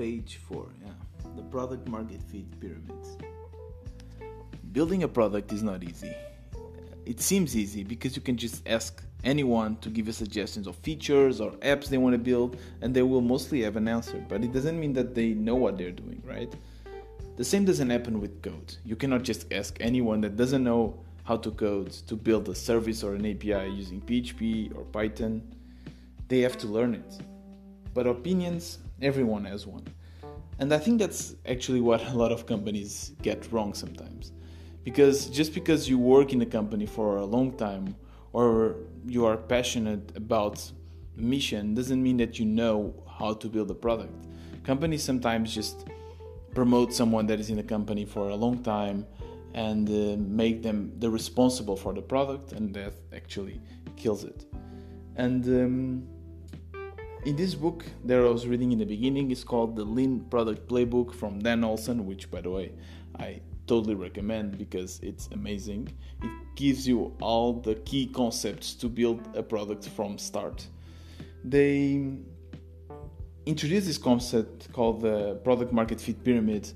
page four, yeah, the product market fit pyramids. Building a product is not easy. It seems easy because you can just ask anyone to give you suggestions of features or apps they want to build, and they will mostly have an answer. But it doesn't mean that they know what they're doing, right? The same doesn't happen with code. You cannot just ask anyone that doesn't know how to code to build a service or an API using PHP or Python. They have to learn it. But opinions, everyone has one. And I think that's actually what a lot of companies get wrong sometimes. Because just because you work in a company for a long time or you are passionate about the mission doesn't mean that you know how to build a product. Companies sometimes just promote someone that is in the company for a long time and uh, make them the responsible for the product and that actually kills it and um, in this book that i was reading in the beginning is called the lean product playbook from dan olsen which by the way i totally recommend because it's amazing. It gives you all the key concepts to build a product from start. They introduced this concept called the product market fit pyramid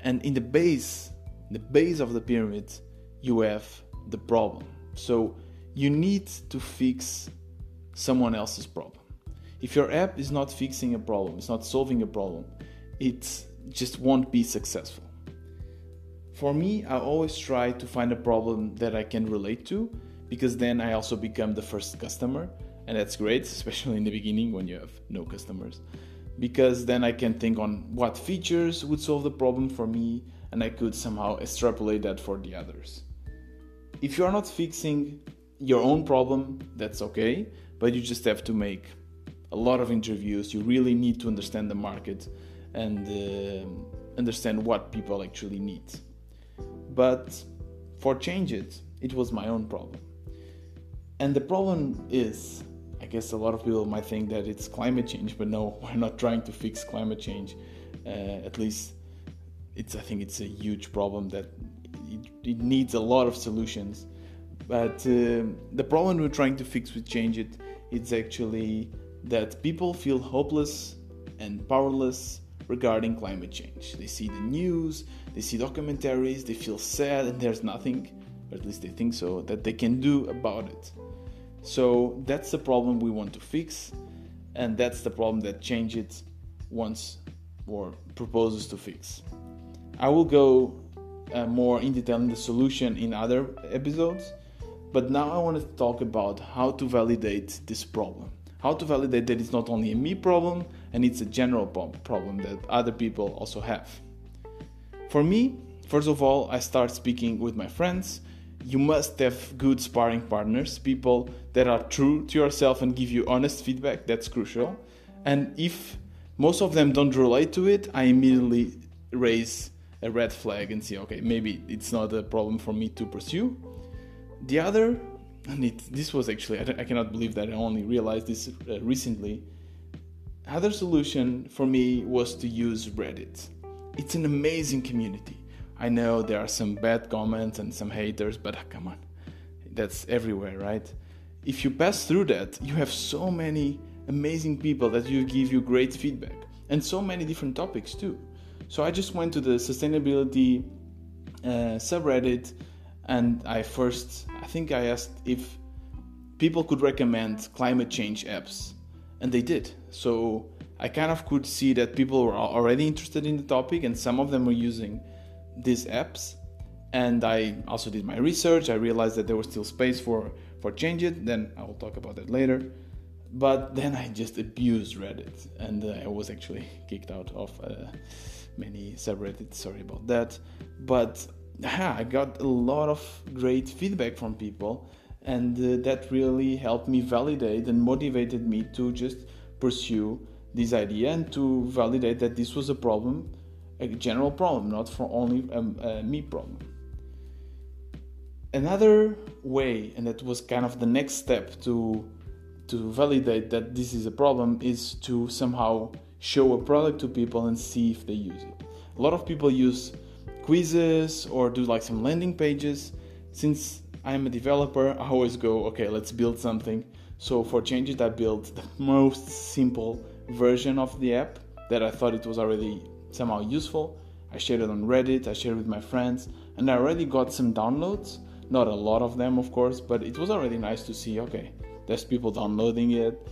and in the base the base of the pyramid you have the problem. So you need to fix someone else's problem if your app is not fixing a problem it's not solving a problem it just won't be successful. For me i always try to find a problem that i can relate to because then i also become the first customer and that's great especially in the beginning when you have no customers. Because then i can think on what features would solve the problem for me and i could somehow extrapolate that for the others. If you are not fixing your own problem that's okay but you just have to make a lot of interviews you really need to understand the market and uh, understand what people actually need but for change it it was my own problem and the problem is I guess a lot of people might think that it's climate change, but no, we're not trying to fix climate change. Uh, at least, it's I think it's a huge problem that it, it needs a lot of solutions. But uh, the problem we're trying to fix with Change It is actually that people feel hopeless and powerless regarding climate change. They see the news, they see documentaries, they feel sad, and there's nothing, or at least they think so, that they can do about it. So that's the problem we want to fix, and that's the problem that Change It wants or proposes to fix. I will go uh, more in detail in the solution in other episodes, but now I want to talk about how to validate this problem. How to validate that it's not only a me problem and it's a general problem that other people also have. For me, first of all, I start speaking with my friends you must have good sparring partners, people that are true to yourself and give you honest feedback. That's crucial. And if most of them don't relate to it, I immediately raise a red flag and say, okay, maybe it's not a problem for me to pursue. The other, and it, this was actually, I, I, cannot believe that I only realized this uh, recently. Other solution for me was to use Reddit. It's an amazing community I know there are some bad comments and some haters, but come on, that's everywhere, right? If you pass through that, you have so many amazing people that you give you great feedback and so many different topics too. So I just went to the sustainability uh, subreddit and I first, I think I asked if people could recommend climate change apps, and they did. So I kind of could see that people were already interested in the topic, and some of them were using these apps and I also did my research. I realized that there was still space for for change it. Then I will talk about that later. But then I just abused Reddit, and uh, I was actually kicked out of uh, many subreddits. Sorry about that. But yeah, I got a lot of great feedback from people, and uh, that really helped me validate and motivated me to just pursue this idea and to validate that this was a problem a general problem, not for only a, a me problem. Another way, and that was kind of the next step to to validate that this is a problem, is to somehow show a product to people and see if they use it. A lot of people use quizzes or do like some landing pages. Since I'm a developer, I always go, okay, let's build something. So for changes, I built the most simple version of the app that I thought it was already somehow useful. I shared it on Reddit, I shared it with my friends, and I already got some downloads. Not a lot of them, of course, but it was already nice to see okay, there's people downloading it,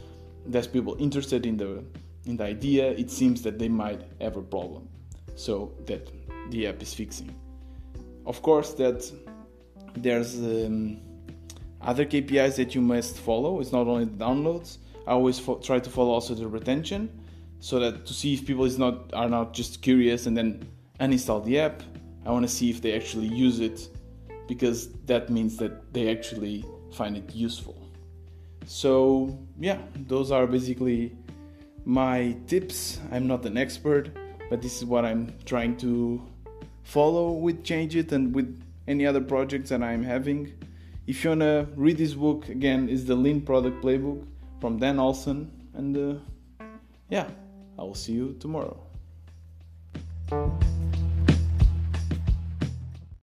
there's people interested in the in the idea. It seems that they might have a problem. So that the app is fixing. Of course, that there's um, other KPIs that you must follow. It's not only the downloads. I always fo- try to follow also the retention, so that to see if people is not are not just curious and then uninstall the app. I want to see if they actually use it, because that means that they actually find it useful. So yeah, those are basically my tips. I'm not an expert, but this is what I'm trying to follow with Change It and with any other projects that I'm having. If you wanna read this book again, is the Lean Product Playbook from Dan Olsen, and uh, yeah, I will see you tomorrow.